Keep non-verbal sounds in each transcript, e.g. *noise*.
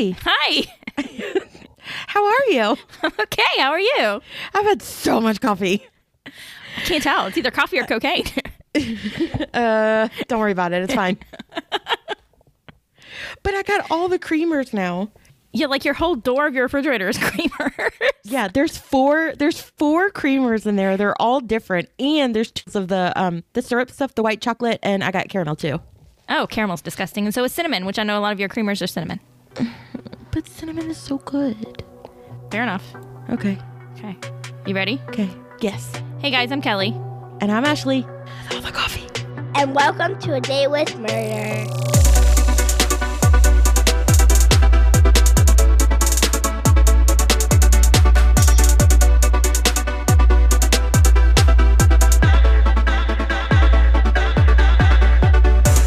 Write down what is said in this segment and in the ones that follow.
Hi. Hi. *laughs* How are you? okay. How are you? I've had so much coffee. I can't tell. It's either coffee or cocaine. *laughs* Uh, don't worry about it. It's fine. *laughs* but I got all the creamers now. yeah, like your whole door of your refrigerator is creamer. Yeah, there's four. There's four creamers in there. They're all different, and there's two of the um the syrup stuff, the white chocolate, and I got caramel too. oh, caramel's disgusting. And so is cinnamon, which I know a lot of your creamers are cinnamon. But cinnamon is so good. Fair enough. Okay. Okay. You ready? Okay. Yes. Hey guys, I'm Kelly. And I'm Ashley. All the coffee. and welcome to a day with murder.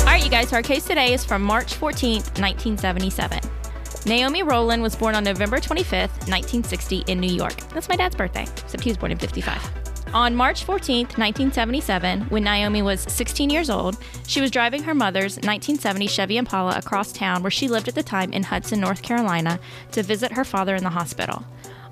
All right, you guys, so our case today is from March 14th, 1977. Naomi Rolon was born on November 25th, 1960, in New York. That's my dad's birthday, except he was born in 55. On March 14th, 1977, when Naomi was 16 years old, she was driving her mother's 1970 Chevy Impala across town where she lived at the time in Hudson, North Carolina, to visit her father in the hospital.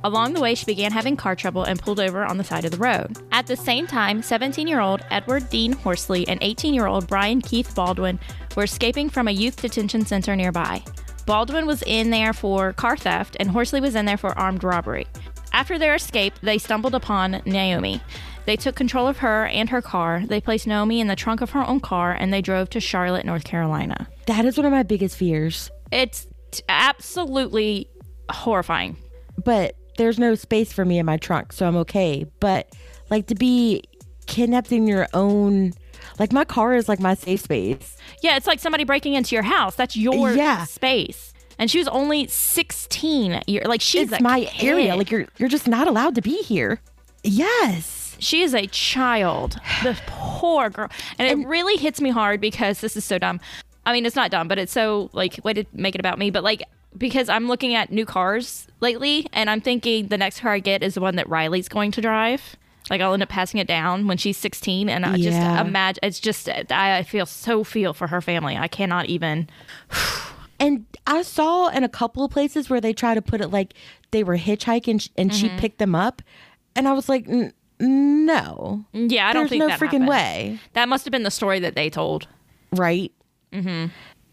Along the way, she began having car trouble and pulled over on the side of the road. At the same time, 17 year old Edward Dean Horsley and 18 year old Brian Keith Baldwin were escaping from a youth detention center nearby. Baldwin was in there for car theft, and Horsley was in there for armed robbery. After their escape, they stumbled upon Naomi. They took control of her and her car. They placed Naomi in the trunk of her own car and they drove to Charlotte, North Carolina. That is one of my biggest fears. It's t- absolutely horrifying. But there's no space for me in my trunk, so I'm okay. But like to be kidnapped in your own like my car is like my safe space. Yeah, it's like somebody breaking into your house. That's your Yeah. space. And she was only 16 year like she's my kid. area. Like you're you're just not allowed to be here. Yes. she is a child. The *sighs* poor girl. And it really hits me hard because this is so dumb. I mean, it's not dumb, but it's so like way to make it about me, but like because I'm looking at new cars lately and I'm thinking the next car I get is the one that Riley's going to drive. Like I'll end up passing it down when she's 16 and I just imagine it's just I feel so feel for her family. I cannot even *sighs* And I saw in a couple of places where they try to put it like they were hitchhiking sh- and she picked them up, and I was like, "N- no, Yeah, I don't there's think no that freaking happened. way, That must have been the story that they told. right? Mm-hmm.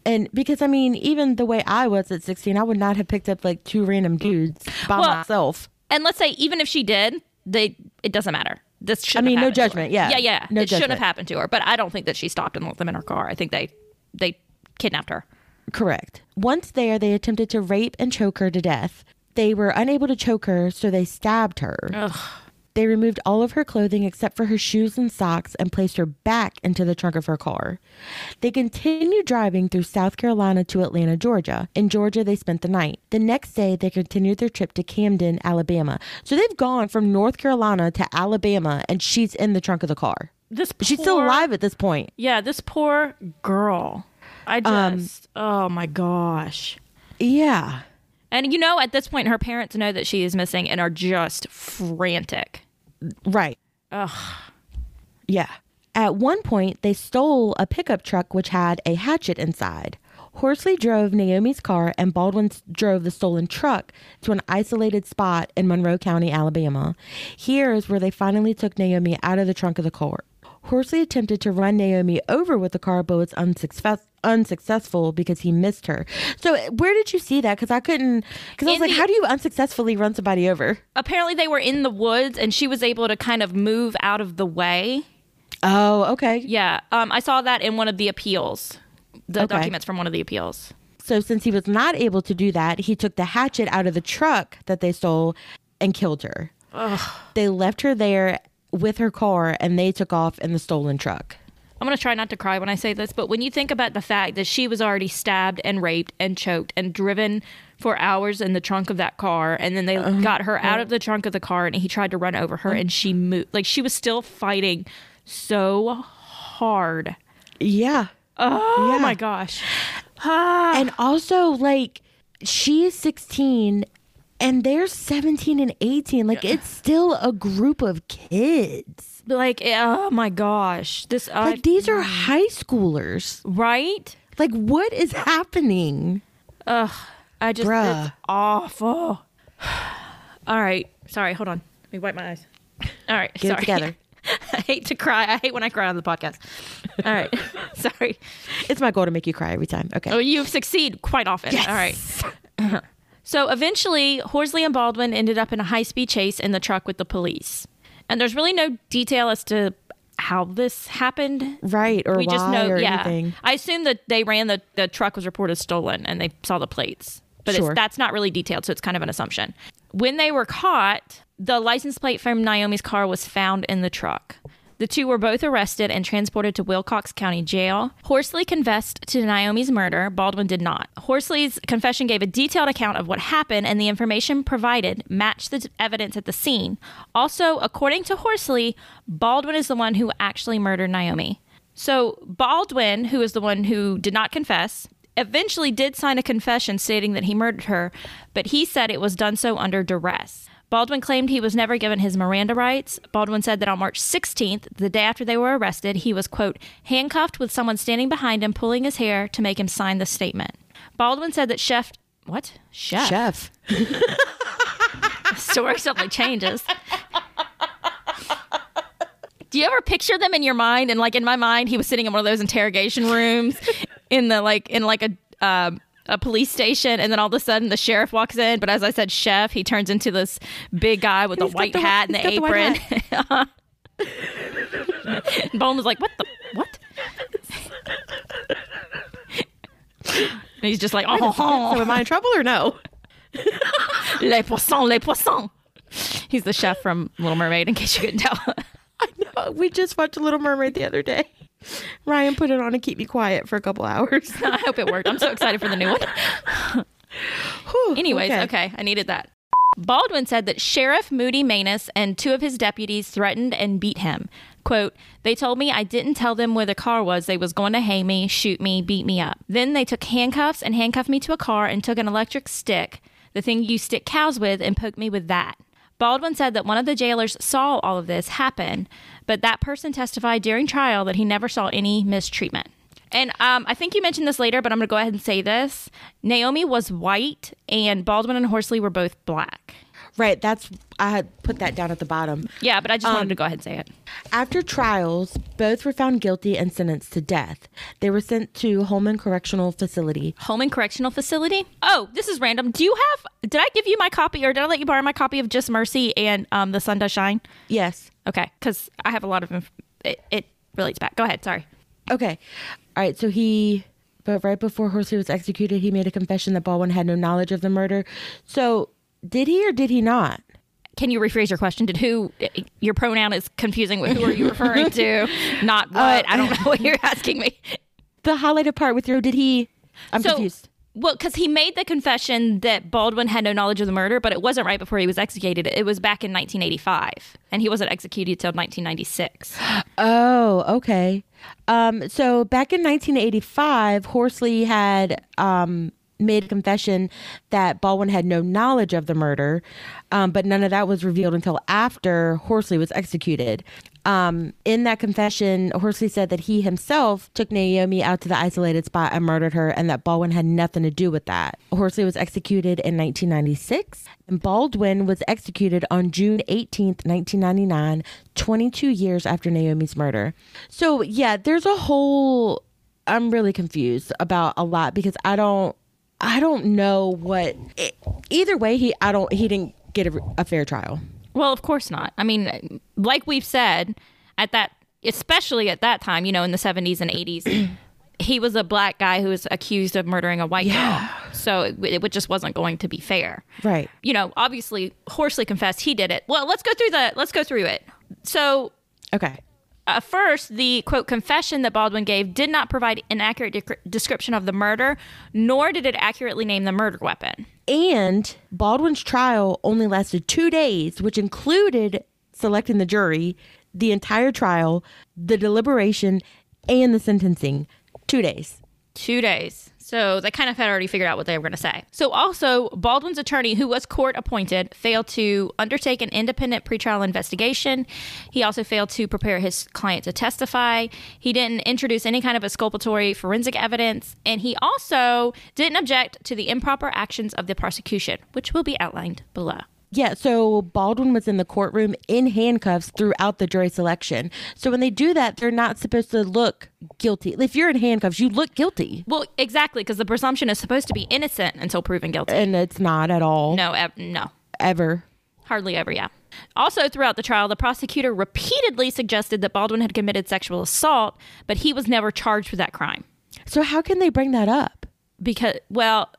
And because I mean, even the way I was at 16, I would not have picked up like two random dudes by Well, myself. And let's say even if she did, they it doesn't matter. This should I mean, no judgment, yeah. yeah, yeah. No it shouldn't have happened to her. But I don't think that she stopped and let them in her car. I think they they kidnapped her. Correct. Once there, they attempted to rape and choke her to death. They were unable to choke her, so they stabbed her. They removed all of her clothing except for her shoes and socks and placed her back into the trunk of her car. They continued driving through South Carolina to Atlanta, Georgia. In Georgia, they spent the night. The next day, they continued their trip to Camden, Alabama. So they've gone from North Carolina to Alabama, and she's in the trunk of the car. This She's still alive at this point. Yeah, this poor girl. I Um, just oh my gosh. Yeah. And you know, at this point, her parents know that she is missing and are just frantic. Right. Ugh. Yeah. At one point, they stole a pickup truck which had a hatchet inside. Horsley drove Naomi's car and Baldwin drove the stolen truck to an isolated spot in Monroe County, Alabama. Here is where they finally took Naomi out of the trunk of the car. Horsley attempted to run Naomi over with the car, but was unsuccess- unsuccessful because he missed her. So, where did you see that? Because I couldn't. Because I was In like, the- how do you unsuccessfully run somebody over? Apparently, they were in the woods, and she was able to kind of move out of the way. Oh, okay. Yeah, um, I saw that in one of the appeals, the Okay. documents from one of the appeals. So, since he was not able to do that, he took the hatchet out of the truck that they stole and killed her. They left her there with her car and they took off in the stolen truck. I'm going to try not to cry when I say this, but when you think about the fact that she was already stabbed and raped and choked and driven for hours in the trunk of that car, and then they uh-huh. got her out of the trunk of the car and he tried to run over her uh-huh. and she moved, like she was still fighting so hard. Yeah. Oh Yeah. my gosh. And also, like, she's 16 and they're 17 and 18. Like, it's still a group of kids. Like, oh my gosh. This, uh, Like, these are high schoolers. right? Like, what is happening? Ugh. I just Bruh. it's awful. *sighs* All right. Sorry, hold on. Let me wipe my eyes. All right. Get it sorry. together. *laughs* I hate to cry. I hate when I cry on the podcast. All right. *laughs* sorry. It's my goal to make you cry every time. Okay. Oh, you succeed quite often. Yes. All right. *laughs* So eventually, Horsley and Baldwin ended up in a high speed chase in the truck with the police. And there's really no detail as to how this happened. Right. Or we why just know, or yeah. anything. I assume that they ran the, the truck was reported stolen and they saw the plates. But Sure. it's, that's not really detailed, so it's kind of an assumption. When they were caught, the license plate from Naomi's car was found in the truck. The two were both arrested and transported to Wilcox County Jail. Horsley confessed to Naomi's murder. Baldwin did not. Horsley's confession gave a detailed account of what happened, and the information provided matched the evidence at the scene. Also, according to Horsley, Baldwin is the one who actually murdered Naomi. So, Baldwin, who is the one who did not confess, eventually did sign a confession stating that he murdered her, but he said it was done so under duress. Baldwin claimed he was never given his Miranda rights. Baldwin said that on March 16th, the day after they were arrested, he was, quote, handcuffed with someone standing behind him pulling his hair to make him sign the statement. Baldwin said that Chef, what? Chef? Chef. *laughs* story suddenly changes. Do you ever picture them in your mind? And like in my mind, he was sitting in one of those interrogation rooms in the like in like a um, a police station, and then all of a sudden the sheriff walks in. But as I said, chef, he turns into this big guy with a white the- hat and the got the apron. *laughs* Bone was like, "What the what?" and *laughs* he's just like, "Oh, So oh. am I in trouble or no? *laughs* les poissons, les poissons." He's the chef from Little Mermaid, in case you couldn't tell. I know. We just watched Little Mermaid the other day. Ryan put it on to keep me quiet for a couple hours. *laughs* I hope it worked. I'm so excited for the new one. *laughs* Whew, Anyways, okay. I needed that. Baldwin said that Sheriff Moody Manus and two of his deputies threatened and beat him. Quote, they told me I didn't tell them where the car was. They was going to hang me, shoot me, beat me up. Then they took handcuffs and handcuffed me to a car and took an electric stick, the thing you stick cows with, and poked me with that. Baldwin said that one of the jailers saw all of this happen, but that person testified during trial that he never saw any mistreatment. And um, I think you mentioned this later, but I'm going to go ahead and say this. Naomi was white, and Baldwin and Horsley were both black. Right. That's I had put that down at the bottom. Yeah, but I just wanted to go ahead and say it. After trials, both were found guilty and sentenced to death. They were sent to Holman Correctional Facility. Holman Correctional Facility. Oh, this is random. Do you have? Did I give you my copy, or did I let you borrow my copy of Just Mercy and um, The Sun Does Shine? Yes. Okay, because I have a lot of inf- it, it relates back. Go ahead. Sorry. Okay. All right. So he, but right before Horsley was executed, he made a confession that Baldwin had no knowledge of the murder. So did he or did he not? Can you rephrase your question? Did who? Your pronoun is confusing. with Who are you *laughs* referring to? Not what. I don't *laughs* know what you're asking me. The highlighted part with your did he? I'm So- confused. Well, because he made the confession that Baldwin had no knowledge of the murder, but it wasn't right before he was executed. It was back in 1985, and he wasn't executed until 1996. *gasps* Oh, okay. Um, so back in 1985, Horsley had um, made a confession that Baldwin had no knowledge of the murder, um, but none of that was revealed until after Horsley was executed. Um, in that confession, Horsley said that he himself took Naomi out to the isolated spot and murdered her, and that Baldwin had nothing to do with that. Horsley was executed in 1996, and Baldwin was executed on June 18th, 1999, 22 years after Naomi's murder. So, yeah, there's a whole. I'm really confused about a lot because I don't. I don't know what. e- Either way, he I don't he didn't get a, a fair trial. Well, of course not. I mean, like we've said, at that, especially at that time, you know, in the 70s and 80s, *clears throat* he was a black guy who was accused of murdering a white Yeah. girl. So it, it just wasn't going to be fair. Right. You know, obviously, Horsley confessed he did it. Well, let's go through the, let's go through it. So Okay. Uh, first, the quote confession that Baldwin gave did not provide an accurate dec- description of the murder, nor did it accurately name the murder weapon. And Baldwin's trial only lasted two days, which included selecting the jury, the entire trial, the deliberation, and the sentencing. Two days. Two days. So they kind of had already figured out what they were going to say. So also, Baldwin's attorney, who was court appointed, failed to undertake an independent pretrial investigation. He also failed to prepare his client to testify. He didn't introduce any kind of exculpatory forensic evidence. And he also didn't object to the improper actions of the prosecution, which will be outlined below. Yeah, so Baldwin was in the courtroom in handcuffs throughout the jury selection. So when they do that, they're not supposed to look guilty. If you're in handcuffs, you look guilty. Well, exactly, because the presumption is supposed to be innocent until proven guilty. And it's not at all. No, ev- no. Ever. Hardly ever, yeah. Also, throughout the trial, the prosecutor repeatedly suggested that Baldwin had committed sexual assault, but he was never charged with that crime. So how can they bring that up? Because, well,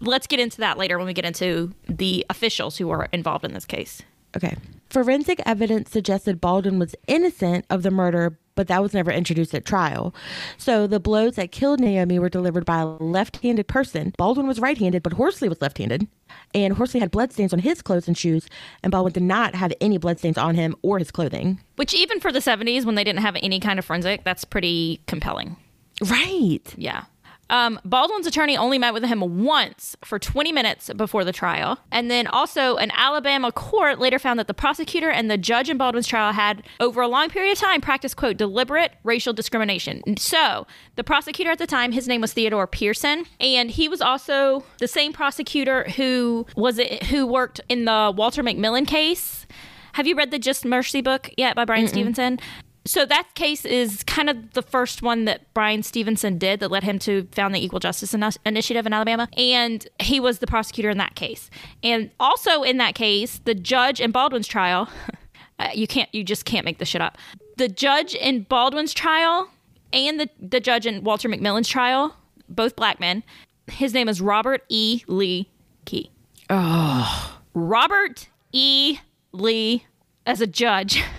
let's get into that later when we get into the officials who were involved in this case. Okay. Forensic evidence suggested Baldwin was innocent of the murder, but that was never introduced at trial. So the blows that killed Naomi were delivered by a left handed person. Baldwin was right handed, but Horsley was left handed. And Horsley had bloodstains on his clothes and shoes, and Baldwin did not have any bloodstains on him or his clothing. Which, even for the 70s, when they didn't have any kind of forensic, that's pretty compelling. Right. Yeah. Um, Baldwin's attorney only met with him once for 20 minutes before the trial. And then also, an Alabama court later found that the prosecutor and the judge in Baldwin's trial had, over a long period of time, practiced, quote, deliberate racial discrimination. So, the prosecutor at the time, his name was Theodore Pearson, and he was also the same prosecutor who was it, who worked in the Walter McMillian case. Have you read the Just Mercy book yet by Bryan Stevenson? So that case is kind of the first one that Bryan Stevenson did that led him to found the Equal Justice Ini- Initiative in Alabama, and he was the prosecutor in that case. And also in that case, the judge in Baldwin's trial, *laughs* uh, you can't, you just can't make this shit up. The judge in Baldwin's trial and the the judge in Walter McMillian's trial, both black men. His name is Robert E. Lee Key. Oh, Robert E. Lee as a judge. *laughs*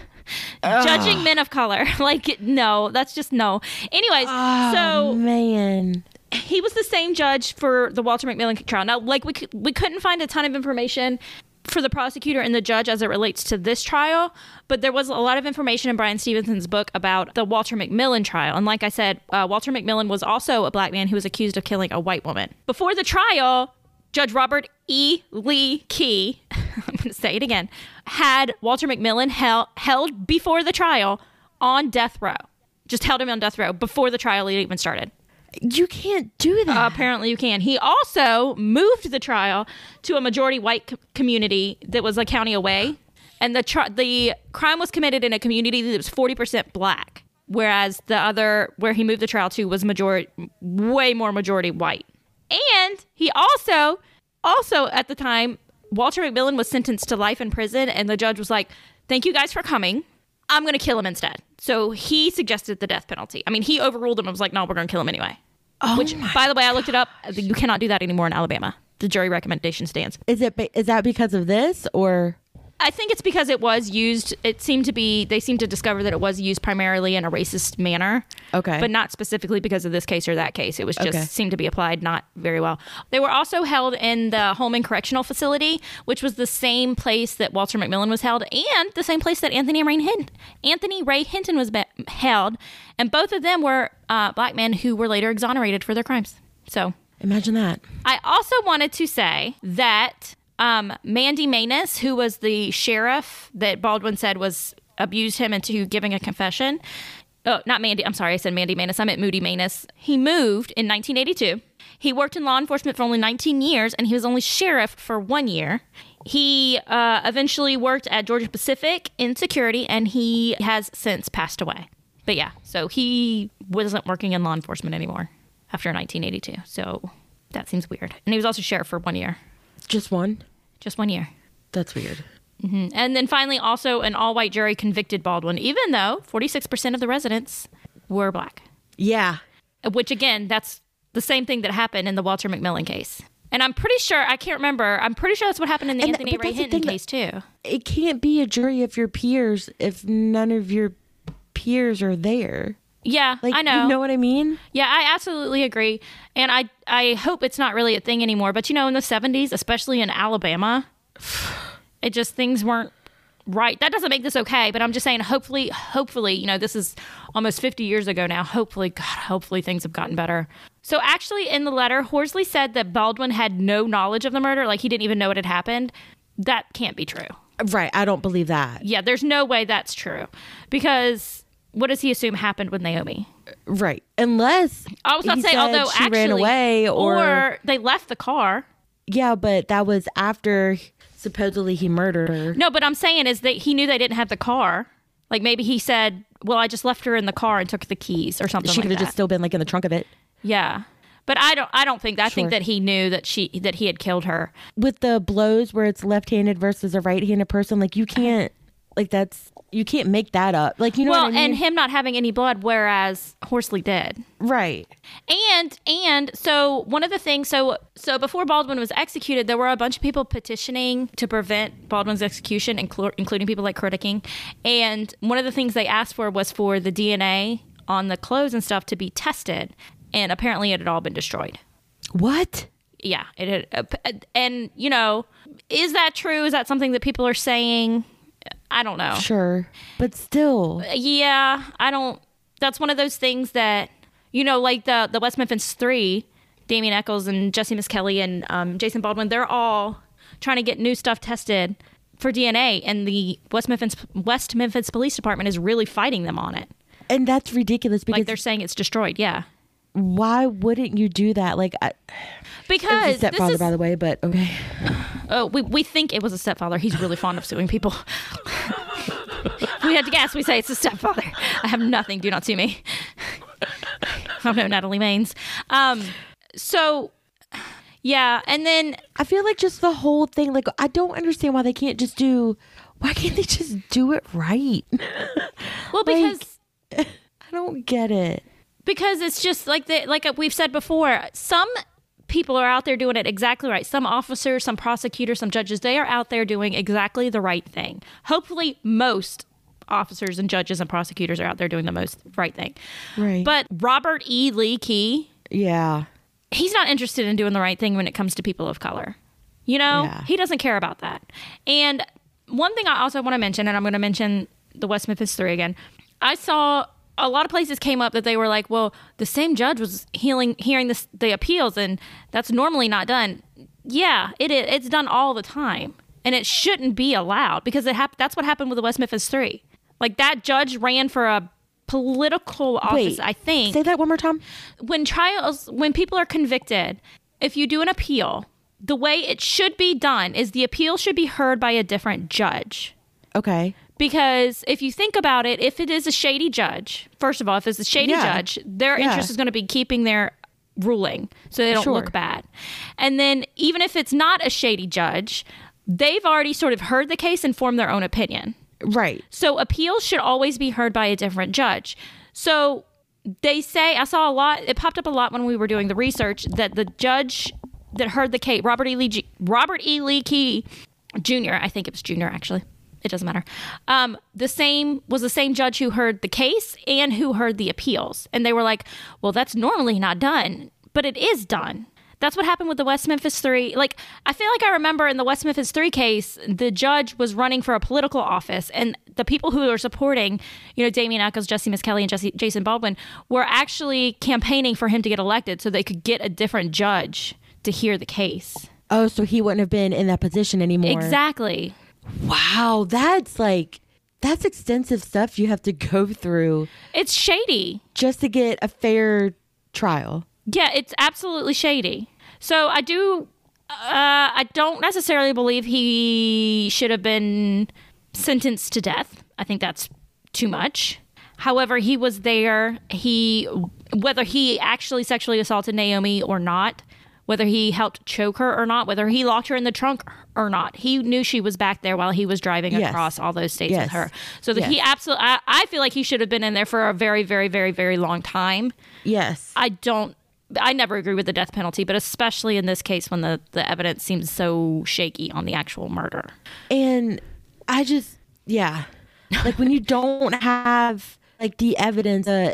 Judging men of color. *laughs* Like, no, that's just no. Anyways, so Man. he was the same judge for the Walter McMillian trial. Now, like, we, we couldn't find a ton of information for the prosecutor and the judge as it relates to this trial, but there was a lot of information in Bryan Stevenson's book about the Walter McMillian trial. And like I said, uh, Walter McMillian was also a black man who was accused of killing a white woman. Before the trial, Judge Robert E. Lee Key, going *laughs* to say it again, had Walter McMillian held, held before the trial on death row. Just held him on death row before the trial even started. You can't do that. Apparently, you can. He also moved the trial to a majority white co- community that was a county away, and the tri- the crime was committed in a community that was forty percent black, whereas the other where he moved the trial to was majority way more majority white. And he also also at the time Walter McMillian was sentenced to life in prison, and the judge was like, "Thank you guys for coming." I'm going to kill him instead. So he suggested the death penalty. I mean, he overruled him and was like, no, we're going to kill him anyway. Oh Which, by the way, I looked it up. You cannot do that anymore in Alabama. The jury recommendation stands. Is it is that because of this or I think it's because it was used. It seemed to be. They seemed to discover that it was used primarily in a racist manner. Okay. but not specifically because of this case or that case. It was just Okay. seemed to be applied not very well. They were also held in the Holman Correctional Facility, which was the same place that Walter McMillian was held, and the same place that Anthony Ray Hinton, Anthony Ray Hinton was be- held, and both of them were uh, black men who were later exonerated for their crimes. So imagine that? I also wanted to say that um, Mandy Manus, who was the sheriff that Baldwin said was abused him into giving a confession. Oh, not Mandy. I'm sorry. I said Mandy Manus. I meant Moody Manus. He moved in 1982. He worked in law enforcement for only 19 years, and he was only sheriff for one year. He uh, eventually worked at Georgia Pacific in security, and he has since passed away. But yeah, so he wasn't working in law enforcement anymore after 1982. So that seems weird. And he was also sheriff for one year, Just one? just one year. That's weird. Mm-hmm. And then finally, also an all white jury convicted Baldwin, even though 46% of the residents were black. Yeah. Which, again, that's the same thing that happened in the Walter McMillian case. And I'm pretty sure, I can't remember, I'm pretty sure that's what happened in the And- Anthony Ray Hinton case, too. It can't be a jury of your peers if none of your peers are there. Yeah, Like I know. you know what I mean? Yeah, I absolutely agree. And I I hope it's not really a thing anymore. But you know, in the 70s, especially in Alabama, *sighs* it just things weren't right. That doesn't make this okay, but I'm just saying, hopefully, hopefully, you know, this is almost 50 years ago now. Hopefully, God, hopefully things have gotten better. So, actually, in the letter, Horsley said that Baldwin had no knowledge of the murder, like he didn't even know it had happened. That can't be true. Right. I don't believe that. Yeah, there's no way that's true. Because what does he assume happened with Naomi? Right. Unless I was not saying, although she actually, ran away or, or they left the car. yeah, but that was after supposedly he murdered her. No, but I'm saying is that he knew they didn't have the car. Like maybe he said, "Well, I just left her in the car and took the keys or something." She like could have just still been like in the trunk of it. yeah. But I don't. I don't think. That I think that he knew that she that he had killed her. With the blows where it's left-handed versus a right-handed person, like you uh-huh. can't, like that's you can't make that up. Like you know well, what I mean? and him not having any blood, whereas Horsley did. right. And and so one of the things so so before Baldwin was executed, there were a bunch of people petitioning to prevent Baldwin's execution, inclu- including people like Curtis King. And one of the things they asked for was for the DNA on the clothes and stuff to be tested. And apparently, it had all been destroyed. What? Yeah, it had. Uh, and you know, is that true? Is that something that people are saying? I don't know. Sure, but still, Yeah, I don't. That's one of those things that you know, like the the West Memphis Three, Damien Echols and Jessie Misskelley and um, Jason Baldwin. They're all trying to get new stuff tested for DNA, and the West Memphis West Memphis Police Department is really fighting them on it. and that's ridiculous because Like they're saying it's destroyed. Yeah, why wouldn't you do that? Like, I, because was a this stepfather, is, by the way, but okay. oh, we we think it was a stepfather. He's really fond of suing people. we had to guess. We say it's a stepfather. I have nothing. Do not sue me. oh no, Natalie Maines. Um, so yeah, and then I feel like just the whole thing, like I don't understand why they can't just do. Why can't they just do it right? well *laughs* Like- because *laughs* I don't get it. Because it's just like the like uh, we've said before some people are out there doing it exactly right some officers some prosecutors some judges they are out there doing exactly the right thing hopefully most officers and judges and prosecutors are out there doing the most right thing Right. but robert e lee key yeah, he's not interested in doing the right thing when it comes to people of color. You know, Yeah. he doesn't care about that. And one thing I also want to mention, and I'm going to mention the West Memphis Three again. I saw a lot of places came up that they were like, "Well, the same judge was healing, hearing this, the appeals, and that's normally not done." Yeah, it is. It's done all the time, and it shouldn't be allowed because it hap- That's what happened with the West Memphis Three. Like that judge ran for a political office. Wait, I think say that one more time. when trials when people are convicted if you do an appeal the way it should be done is the appeal should be heard by a different judge Okay. Because if you think about it if it is a shady judge first of all if it's a shady Yeah. judge their Yeah. interest is going to be keeping their ruling so they don't Sure. look bad and then even if it's not a shady judge they've already sort of heard the case and formed their own opinion Right. so appeals should always be heard by a different judge. So they say I saw a lot. It popped up a lot when we were doing the research that the judge that heard the case, Robert E. Lee, G- Robert E. Lee Key Jr. I think it was Junior actually. It doesn't matter. Um, the same was the same judge who heard the case and who heard the appeals, and they were like, "Well, that's normally not done, but it is done." That's what happened with the West Memphis Three. Like, I feel like I remember in the West Memphis Three case, the judge was running for a political office, and the people who were supporting, you know, Damien Echols, Jesse Miss Kelly, and Jesse, Jason Baldwin were actually campaigning for him to get elected so they could get a different judge to hear the case. Oh, so he wouldn't have been in that position anymore. Exactly. Wow, that's like that's extensive stuff you have to *laughs* go through It's shady. just to get a fair trial. Yeah, it's absolutely shady. So I do. Uh, I don't necessarily believe he should have been sentenced to death. I think that's too much. However, he was there. He whether he actually sexually assaulted Naomi or not, whether he helped choke her or not, whether he locked her in the trunk or not, he knew she was back there while he was driving Yes. across all those states Yes. with her. So that he absolutely, I, I feel like he should have been in there for a very, very, very, very long time. Yes. I don't. I never agree with the death penalty, but especially in this case when the, the evidence seems so shaky on the actual murder. And I just, yeah, like when you don't have like the evidence, uh,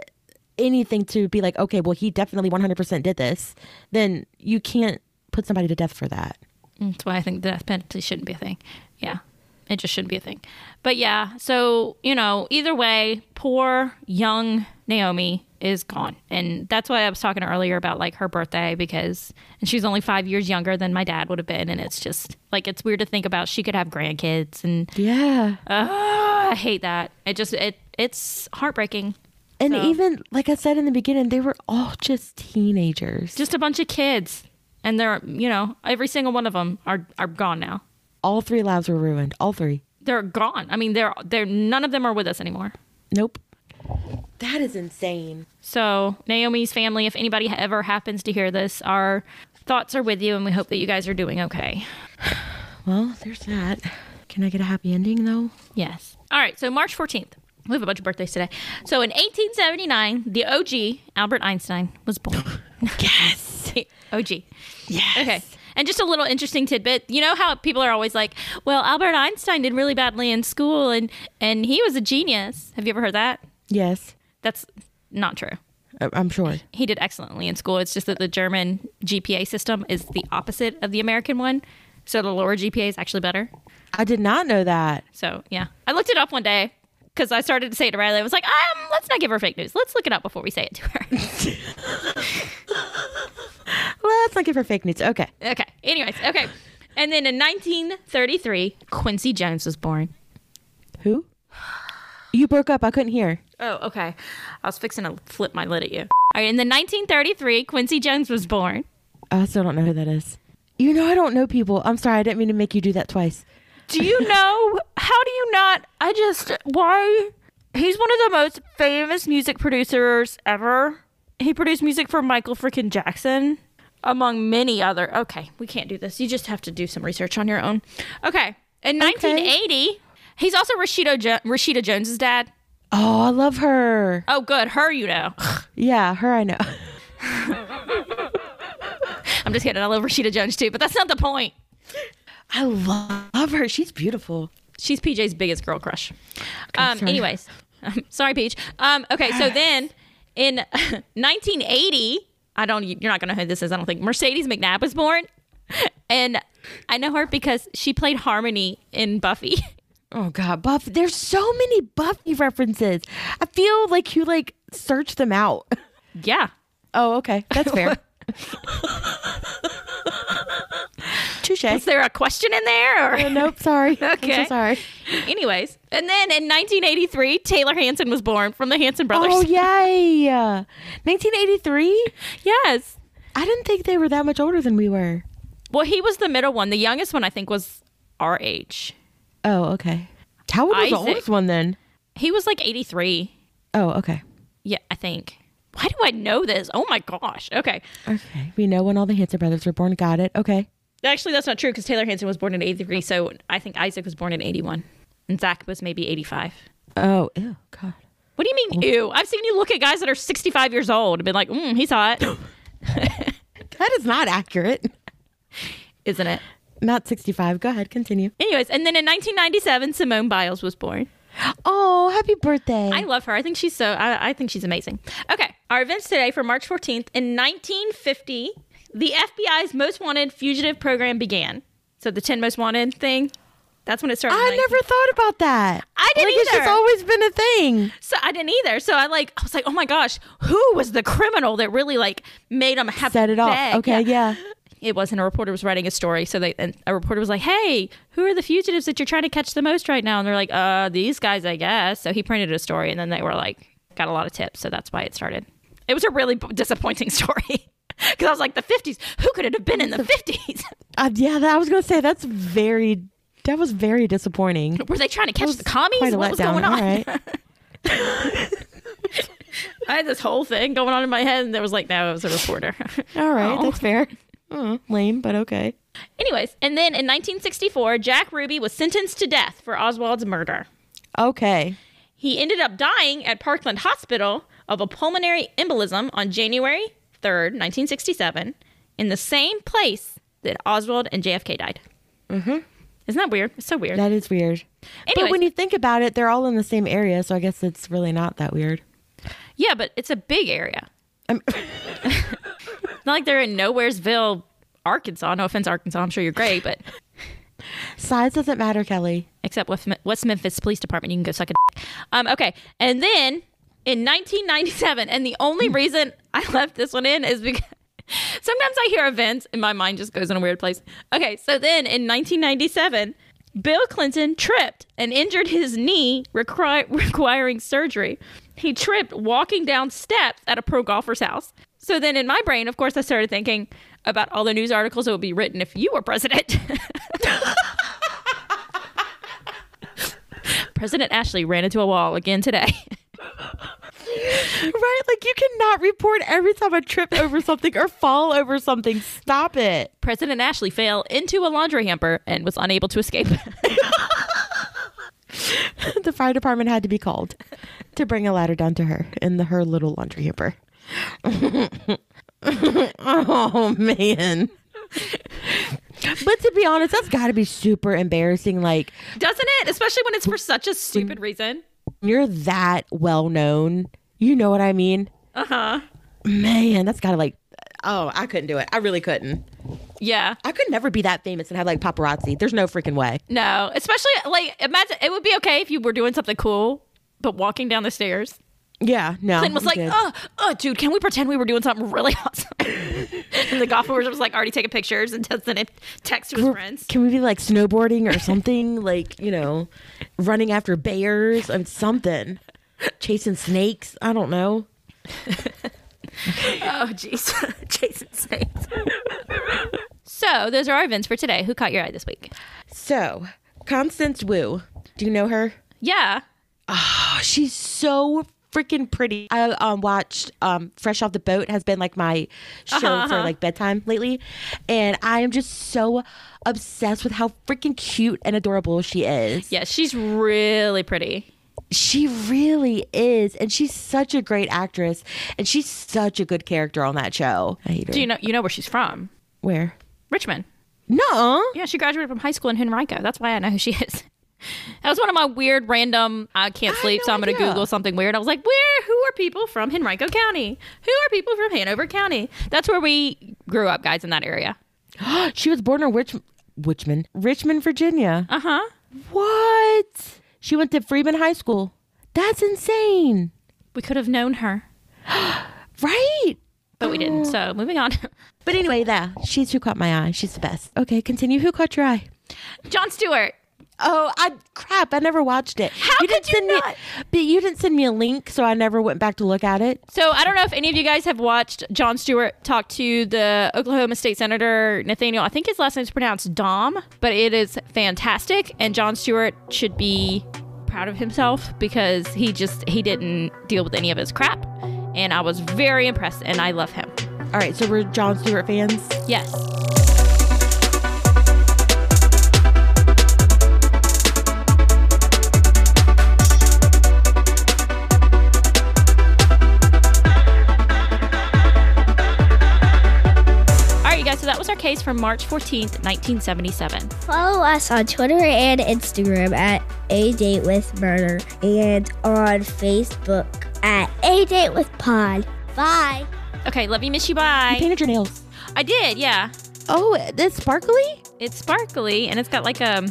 anything to be like, okay, well, he definitely 100% did this, then you can't put somebody to death for that. That's why I think the death penalty shouldn't be a thing. Yeah. It just shouldn't be a thing. But yeah, so, you know, either way, poor young Naomi is gone. And that's why I was talking earlier about like her birthday because and she's only 5 years younger than my dad would have been and it's just like it's weird to think about she could have grandkids and Yeah. uh, I hate that. It just it it's heartbreaking. And So- even like I said in the beginning, they were all just teenagers. Just a bunch of kids and they're, you know, every single one of them are are gone now. all three lives were ruined. All three. They're gone. I mean, they're they're none of them are with us anymore. Nope. That is insane. So, Naomi's family, if anybody ever happens to hear this, our thoughts are with you and we hope that you guys are doing okay. *sighs* Well, there's that. Can I get a happy ending though? Yes. All right, so March 14th. We have a bunch of birthdays today. So, in 1879, the OG, Albert Einstein, was born. *laughs* *laughs* Yes. OG. Yes. Okay. And just a little interesting tidbit. You know how people are always like, "Well, Albert Einstein did really badly in school and and he was a genius." Have you ever heard that? Yes. That's not true. I- I'm sure. He did excellently in school. It's just that the German GPA system is the opposite of the American one. So the lower GPA is actually better. I did not know that. So yeah, I looked it up one day because I started to say it to Riley. I was like, um, let's not give her fake news. Let's look it up before we say it to her. *laughs* Let's not give her fake news. Okay. okay. Anyways, okay. And then in 1933, Quincy Jones was born. Who? You broke up. I couldn't hear. Oh, okay. I was fixing to flip my lid at you. All right. In the 1933, Quincy Jones was born. I still don't know who that is. You know, I don't know people. I'm sorry. I didn't mean to make you do that twice. Do you know? How do you not? I just why? He's one of the most famous music producers ever. He produced music for Michael freaking Jackson, among many other. Okay, we can't do this. You just have to do some research on your own. Okay, in 1980, he's also Rashida jo- Rashida Jones's dad. Oh, I love her. Oh, good, her you know. *laughs* Yeah, her I know. *laughs* I'm just kidding. I love Rashida Jones too, but that's not the point. I love her. She's beautiful. She's PJ's biggest girl crush. um, sorry. anyways, um, sorry, Peach. Um, okay, so then in *laughs* 1980, I don't. You're not gonna know who this is. I don't think Mercedes McNabb was born, *laughs* and I know her because she played Harmony in Buffy. *laughs* Oh God, Buffy! There's so many Buffy references. I feel like you like search them out. yeah. Oh, okay, that's fair. Touche. Is there a question in there? Or? Uh, nope, sorry. okay. *laughs* I'm so sorry. Anyways, and then in 1983, Taylor Hanson was born from the Hanson brothers. Oh *laughs* yay! 1983. Yes. I didn't think they were that much older than we were. Well, he was the middle one. The youngest one, I think, was our age. Oh, okay. How old was the oldest one then? He was like 83. Oh, okay. Yeah, I think. Why do I know this? Oh my gosh. Okay. Okay. We know when all the Hanson brothers were born. Got it. Okay. Actually, that's not true because Taylor Hanson was born in 83. So I think Isaac was born in 81. And Zac was maybe 85. Oh, ew, God. What do you mean, ew? I've seen you look at guys that are 65 years old and been like, mm, he's hot. *laughs* That is not accurate. Isn't it? Not 65. Go ahead. Continue. Anyways, and then in 1997, Simone Biles was born. Oh, happy birthday. I love her. I think she's so, I, I think she's amazing. Okay. Our events today for March 14th. In 1950, the FBI's Most Wanted Fugitive Program began. So the 10 Most Wanted thing, that's when it started. I 19 never thought about that. I didn't like, It's just always been a thing. So I didn't either. So I like I was like, oh my gosh, who was the criminal that really like made them have Set it off. Okay, yeah. It wasn't a reporter was writing a story, so they and a reporter was like, "Hey, who are the fugitives that you're trying to catch the most right now?" And they're like, "Uh, these guys, I guess." So he printed a story, and then they were like, got a lot of tips, so that's why it started. It was a really disappointing *laughs* story *laughs* because I was like, "The '50s, who could it have been in the *laughs* '50s? Uh, *laughs* yeah, that, I was going to say that's very, that was very disappointing. Were they trying to catch the commies? What was going on?" Right. I had this whole thing going on in my head, and there was like, "No, it was a reporter." All right. Oh. That's fair. Mm, lame, but okay. Anyways, and then in 1964, Jack Ruby was sentenced to death for Oswald's murder. Okay. He ended up dying at Parkland Hospital of a pulmonary embolism on January 3rd, 1967, in the same place that Oswald and JFK died. Mm-hmm. Isn't that weird? It's so weird. That is weird. But when you think about it, they're all in the same area, so I guess it's really not that weird. yeah, but it's a big area. *laughs* *laughs* Not like they're in Nowheresville, Arkansas. No offense, Arkansas. I'm sure you're great, but *laughs* Size doesn't matter, Kelly. except with West Memphis Police Department, you can go suck a. Um, okay, and then in 1997, and the only hmm. reason I *laughs* left this one in is because *laughs* sometimes I hear events and my mind just goes in a weird place. Okay, so then in 1997, Bill Clinton tripped and injured his knee, requi- *laughs* requiring surgery. He tripped walking down steps at a pro golfer's house. So then in my brain, of course, I started thinking about all the news articles that would be written if you were president. President Ashley ran into a wall again today. Right? Like you cannot report every time I trip over something or fall over something. Stop it. President Ashley fell into a laundry hamper and was unable to escape. *laughs* the fire department had to be called to bring a ladder down to her in the, her little laundry hamper. *laughs* oh man. but to be honest, that's got to be super embarrassing. Like Doesn't it? Especially when it's for such a stupid reason. you're that well known. You know what I mean? Uh huh. Man, that's got to like. Oh, I couldn't do it. I really couldn't. Yeah. I could never be that famous and have like paparazzi. There's no freaking way. No. Especially like imagine it would be okay if you were doing something cool, but walking down the stairs. Yeah, no. Clinton was like, good. oh, oh, dude, can we pretend we were doing something really *laughs* awesome? and the golfer was like already taking pictures and sending text to his friends. Can we be like snowboarding or something? *laughs* like, you know, running after bears and something. Chasing snakes. I don't know. *laughs* Oh, jeez. *laughs* Jason Snakes. so, those are our events for today. Who caught your eye this week? So, Constance Wu. Do you know her? Yeah. Oh, she's so freaking pretty. I um, watched um, Fresh Off the Boat has been like my show Uh-huh, for uh-huh. like bedtime lately, and I am just so obsessed with how freaking cute and adorable she is. Yeah, she's really pretty. She really is, and she's such a great actress, and she's such a good character on that show. I hate her. Do you know you know where she's from? Where? Richmond. No. Yeah, she graduated from high school in Henrico. That's why I know who she is. *laughs* That was one of my weird random I can't had sleep, no so I'm gonna. Google something weird. I was like, where who are people from Henrico County? Who are people from Hanover County? That's where we grew up, guys, in that area. *gasps* She was born in Rich- Richmond, Richmond, Virginia. Uh-huh. What? She went to Freeman High School. That's insane. We could have known her, *gasps* Right? but we didn't. So *gasps* moving on. But anyway, that she's who caught my eye. She's the best. Okay, continue. Who caught your eye? Jon Stewart. Oh, I crap! I never watched it. How didn't could you send not? Me, but you didn't send me a link, so I never went back to look at it. So I don't know if any of you guys have watched Jon Stewart talk to the Oklahoma State Senator Nathaniel. I think his last name is pronounced Dahm, but it is fantastic. And Jon Stewart should be proud of himself because he just he didn't deal with any of his crap. And I was very impressed, and I love him. All right, so we're Jon Stewart fans. Yes. From March 14th, 1977. Follow us on Twitter and Instagram at A Date with Murder and on Facebook at A Date with Pod. Bye. Okay, love you, miss you, bye. You painted your nails. I did, yeah. Oh, it's sparkly. It's sparkly and it's got like a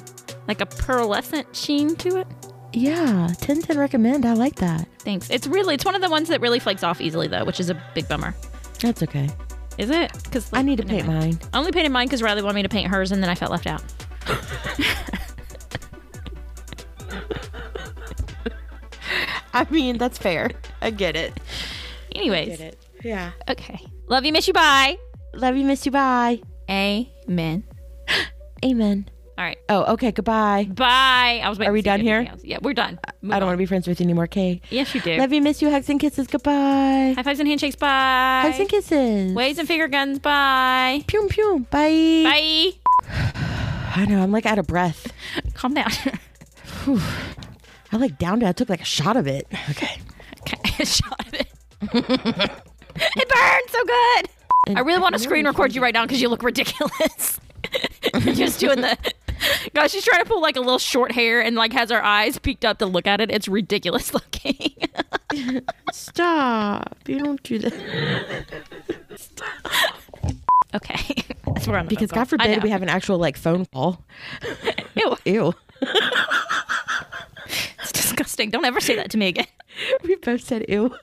like a pearlescent sheen to it. Yeah, 10 10 recommend. I like that. Thanks. It's really it's one of the ones that really flakes off easily though, which is a big bummer. That's okay. Is it? Because I need to paint mine. I only painted mine because Riley wanted me to paint hers, and then I felt left out. I mean, that's fair. I get it. Anyways, it. Yeah. okay. Love you, miss you. Bye. Love you, miss you. Bye. Amen. *gasps* Amen. All right. Oh, okay. Goodbye. Bye. I was. waiting Are we done here? else- Yeah, we're done. Move I don't on. want to be friends with you anymore. Kay. Yes, you do. Love you, miss you. Hugs and kisses. Goodbye. High fives and handshakes. Bye. Hugs and kisses. Waves and finger guns. Bye. Pew pew. Bye. Bye. *sighs* I know. I'm like out of breath. *laughs* Calm down. *sighs* I like downed it. I took like a shot of it. Okay. okay. *laughs* a Shot of it. *laughs* it burns so good. I really want to screen record you right now because you look ridiculous. Just doing the. *laughs* Guys, she's trying to pull like a little short hair and like has her eyes peeked up to look at it. It's ridiculous *laughs* looking. Stop. You don't do that. Stop. *laughs* Okay. We're on the Because God forbid we have an actual like phone call. Ew, Ew. it's disgusting. Don't ever say that to me again. we both said ew.